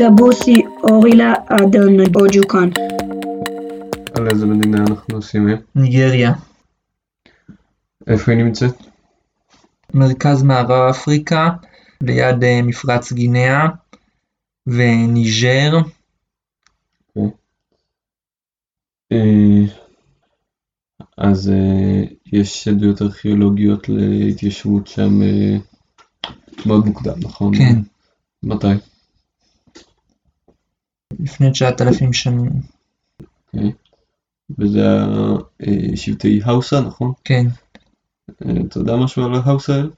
טבוסי אורילה אדון אוג'וקן. על איזה מדינה אנחנו עושים היום? ניגריה, איפה היא נמצאת? מרכז מערב אפריקה, ליד אה, מפרץ גינאה וניג'ר, אה, אז אה, יש עדויות ארכיאולוגיות להתיישבות שם אה, מאוד מוקדם, נכון? כן, מתי? לפני 9,000 שנים, אוקיי. וזה שבטי האוסה, נכון? כן. אה, אתה יודע משהו על ההאוסה האלה?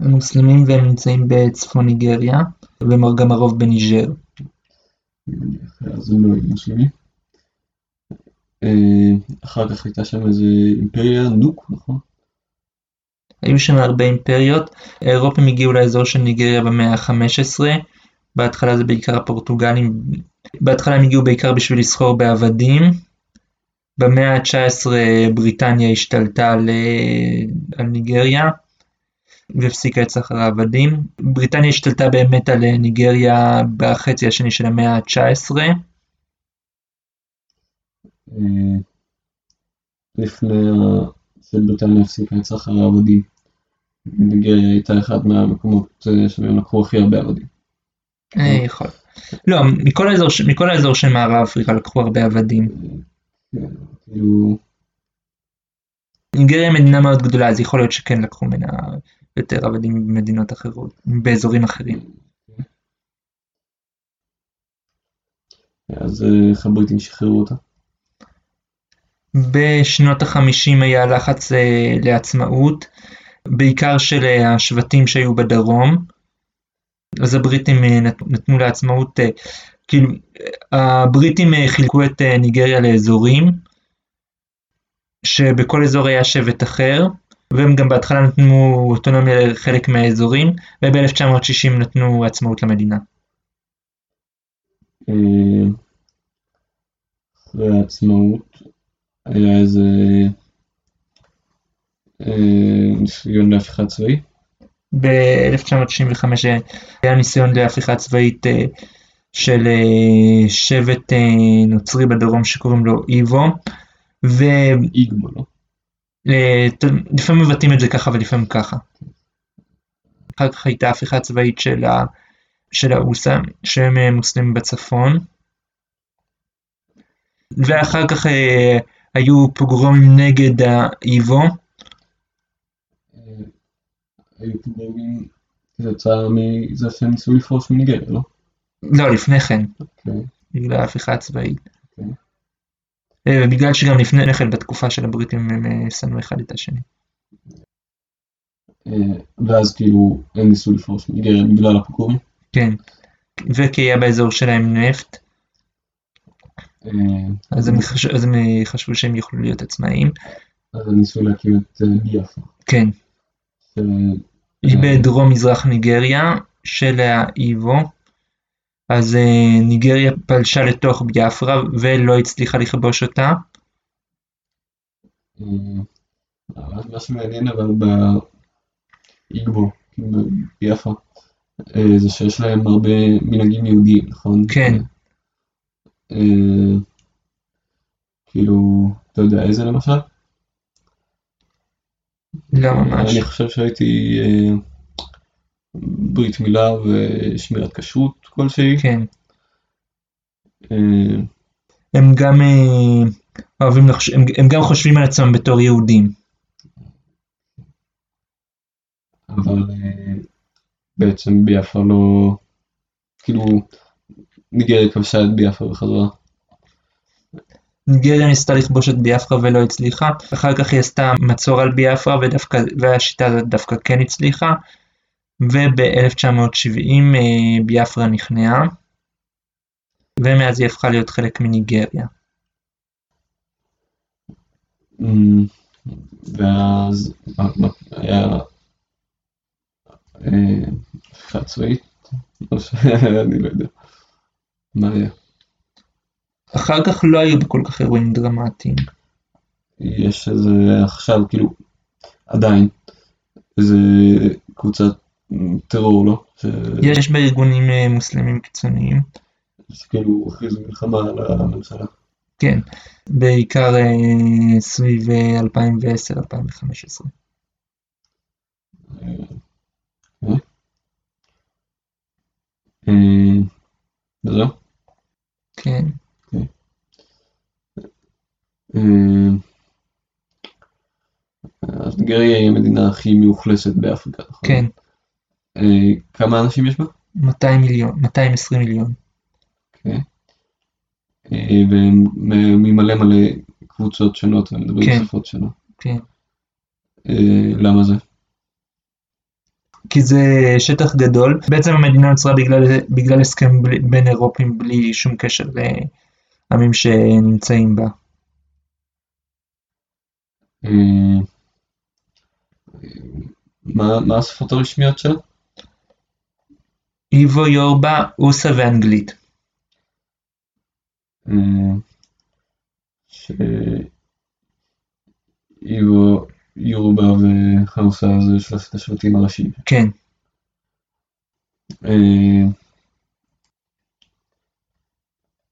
הם מוסלמים והם נמצאים בצפון ניגריה, והם גם הרוב בניג'ר. אז הם לא מוסלמים. אה, אחר כך הייתה שם איזה אימפריה, נוק, נכון? היו שם הרבה אימפריות, האירופים הגיעו לאזור של ניגריה במאה ה-15, בהתחלה זה בעיקר הפורטוגלים, בהתחלה הם הגיעו בעיקר בשביל לסחור בעבדים, במאה ה-19 בריטניה השתלטה על, אה, ניגריה והפסיקה את סחר העבדים. בריטניה השתלטה באמת על אה, ניגריה בחצי השני של המאה ה-19. אה, לפני שבריטניה הפסיקה את סחר העבדים. ניגריה הייתה אחד מהמקומות שמהם לקחו הכי הרבה עבדים. אה, יכול. לא, מכל האזור, מכל האזור של מערב אפריקה לקחו הרבה עבדים. כן, ניגריה מדינה מאוד גדולה, אז יכול להיות שכן לקחו ממנה יותר עבדים ממדינות אחרות, באזורים אחרים. אז אה, איך הבריטים שחררו אותה? בשנות החמישים היה לחץ אה, לעצמאות, בעיקר של אה, השבטים שהיו בדרום, אז הבריטים אה, נת- נתנו לעצמאות, אה, כאילו, אה, הבריטים חילקו את ניגריה לאזורים, שבכל אזור היה שבט אחר, והם גם בהתחלה נתנו אוטונומיה לחלק מהאזורים, וב-1960 נתנו עצמאות למדינה. אחרי העצמאות היה איזה ניסיון להפיכה צבאית. ב-1965 היה ניסיון להפיכה צבאית אה, של אה, שבט אה, נוצרי בדרום שקוראים לו איבו, איגבו, לא? ולפעמים מבטאים את זה ככה ולפעמים ככה. אחר כך הייתה הפיכה צבאית של, ה, של האוסה, שהם מוסלמים בצפון, ואחר כך היו פוגרומים נגד האיבו, היו פוגרומים כתוצאה מזה שהם ניסו לפרוש מניגריה, לא? לא לפני כן, אוקיי. בגלל ההפיכה הצבאית. אוקיי. אה, ובגלל שגם לפני כן בתקופה של הבריטים הם אה, שנאו אחד את השני. אה, ואז כאילו הם ניסו לפרוש מניגריה בגלל הפוגרומים. כן. וכי היה באזור שלהם נפט, אז הם, חש... אז הם חשבו שהם יוכלו להיות עצמאיים. אז הם ניסו להקים את ביאפרה. כן. היא אה, בדרום מזרח ניגריה של האיבו. אז אה, ניגריה פלשה לתוך ביאפרה ולא הצליחה לכבוש אותה. אה, אבל מה שמעניין אבל באיגבו, אה, זה שיש להם הרבה מנהגים יהודיים, נכון? כן. אה, כאילו, אתה יודע איזה למשל? לא ממש. אני חושב שהייתי אה, ברית מילה ושמירת כשרות כלשהי. כן. אה, הם גם אה, אוהבים לחש... הם, הם גם חושבים על עצמם בתור יהודים. אבל אה, בעצם ביפרה לא, כאילו, ניגריה כבשה את ביפרה בחזרה. ניגריה ניסתה לכבוש את ביאפרה ולא הצליחה, אחר כך היא עשתה מצור על ביאפרה ודווקא, והשיטה הזאת דווקא כן הצליחה, וב-1970 אה, ביאפרה נכנעה, ומאז היא הפכה להיות חלק מניגריה. אמ, ואז היה אה, הפיכה צבאית, או ש- אני לא יודע. מה היה? אחר כך לא היו כל כך אירועים דרמטיים. יש איזה עכשיו כאילו עדיין איזה קבוצת טרור, לא? ש... יש בה ארגונים אה, מוסלמים קיצוניים, שכאילו הכריזו מלחמה על הממשלה. כן, בעיקר אה, סביב אה, 2010-2015. אה, וזהו. כן, אה, אז ניגריה היא המדינה הכי מאוכלסת באפריקה, נכון? כן, אה, כמה אנשים יש בה? 200 מיליון, 220 מיליון. אוקיי. אה, וממלא מלא קבוצות שונות ומדברים כן. שפות שונות. כן. אה, למה זה? כי זה שטח גדול. בעצם המדינה נוצרה בגלל, בגלל הסכם בין אירופים בלי שום קשר לעמים שנמצאים בה. אה, מה מה השפות הרשמיות שלה? איבו, יורבה, אוסה ואנגלית. אה, ש... איבו, יורובה וחאוסה זה שלושת השבטים הראשיים. כן, אה,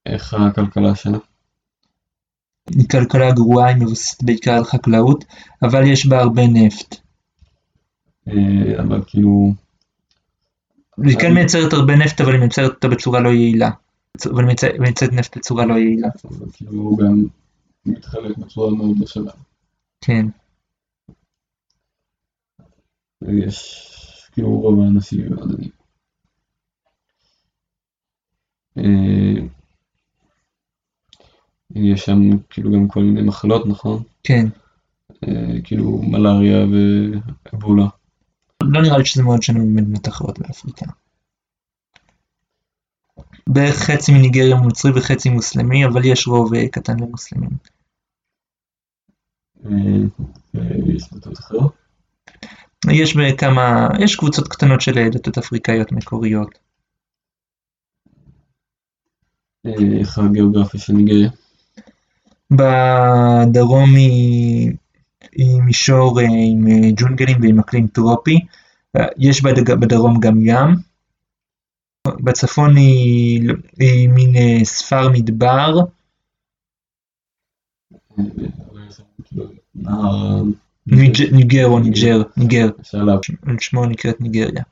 איך הכלכלה שלה? היא כלכלה גרועה, היא מבוססת בעיקר על חקלאות, אבל יש בה הרבה נפט. אה, אבל כאילו, היא כן מייצרת הרבה נפט, אבל היא מייצרת אותה בצורה לא יעילה. אבל היא מייצרת- נפט בצורה לא יעילה. אבל כאילו הוא גם מתחלק בצורה מאוד לא שווה. כן, יש, כאילו רוב האנשים מאוד עניים. יש שם כאילו גם כל מיני מחלות, נכון? כן. אה, כאילו מלאריה ואבולה. לא נראה לי שזה מאוד שונה ממדינות אחרות באפריקה. בערך חצי מניגריה נוצרי וחצי מוסלמי, אבל יש רוב אה, קטן למוסלמים. אה. יש בכמה, יש קבוצות קטנות של דתות אפריקאיות מקוריות. איך הגיאוגרפיה של ניגריה? בדרום היא, היא מישור אה, עם אה, ג'ונגלים ועם אקלים טרופי. אה, יש בד- בדרום גם ים. בצפון היא, היא מין ספר מדבר. ניגר או ניג'ר, ניגר. על שמו נקראת ניגריה.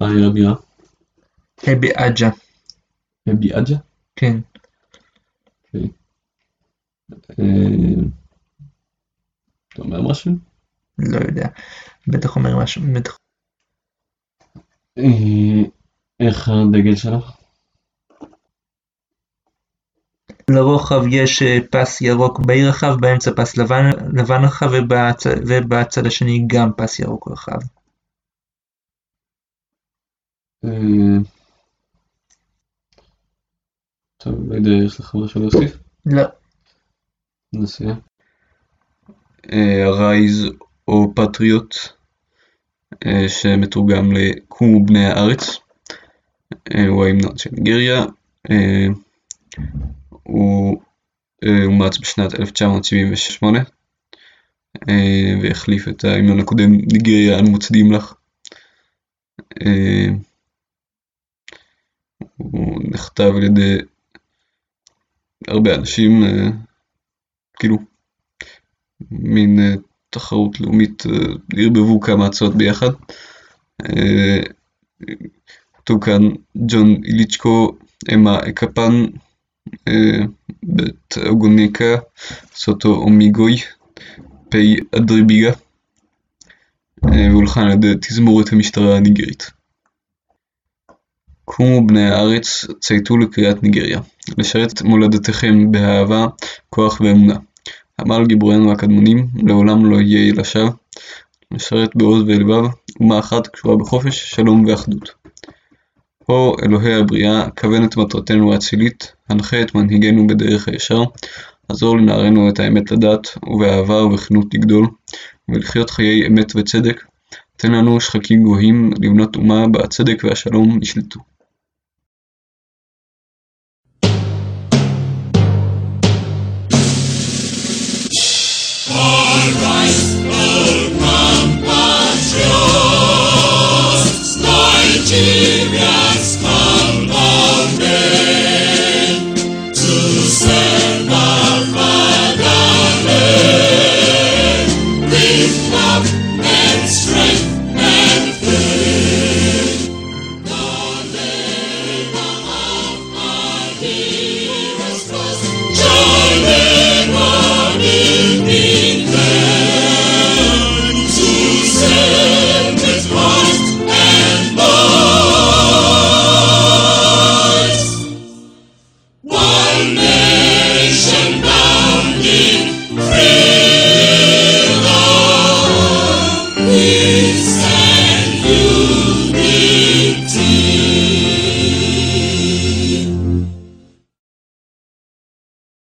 מה העיר הבירה? באג'ה, ביאג'ה? כן. אה, אתה אומר משהו? לא יודע. בטח אומר משהו, בטח. אה, איך הדגל שלך? לרוחב יש אה, פס ירוק בעיר רחב, באמצע פס לבן, לבן רחב ובצ... ובצד השני גם פס ירוק רחב. טוב, לא יודע, יש לך משהו להוסיף? לא, נסיים. הרייז או פטריוט, שמתורגם לקומו בני הארץ, אה, הוא ההמנון של ניגריה. אה, הוא אה, אומץ בשנת 1978 אה, והחליף את ההמנון הקודם ניגריה אנו מוצדיעים לך. הוא נכתב על ידי הרבה אנשים, אה, כאילו מין אה, תחרות לאומית, אה, ערבבו כמה הצעות ביחד. כתוב כאן ג'ון איליצ'קו אמה אקפן בית אוגוניקה סוטו אומיגוי פי אדריביגה והולחן על ידי תזמורת המשטרה הניגרית. קומו בני הארץ, צייתו לקריאת ניגריה, לשרת את מולדתכם באהבה, כוח ואמונה. אמר גיבורינו הקדמונים, לעולם לא יהיה לשווא, לשרת בעוז ולבב, אומה אחת קשורה בחופש, שלום ואחדות. הו אלוהי הבריאה, כוון את מטרתנו האצילית, הנחה את מנהיגנו בדרך הישר, עזור לנערנו את האמת לדעת, ובאהבה ובכנות לגדול, ולחיות חיי אמת וצדק, תן לנו שחקים גבוהים לבנות אומה בה הצדק והשלום ישלטו. love and strength.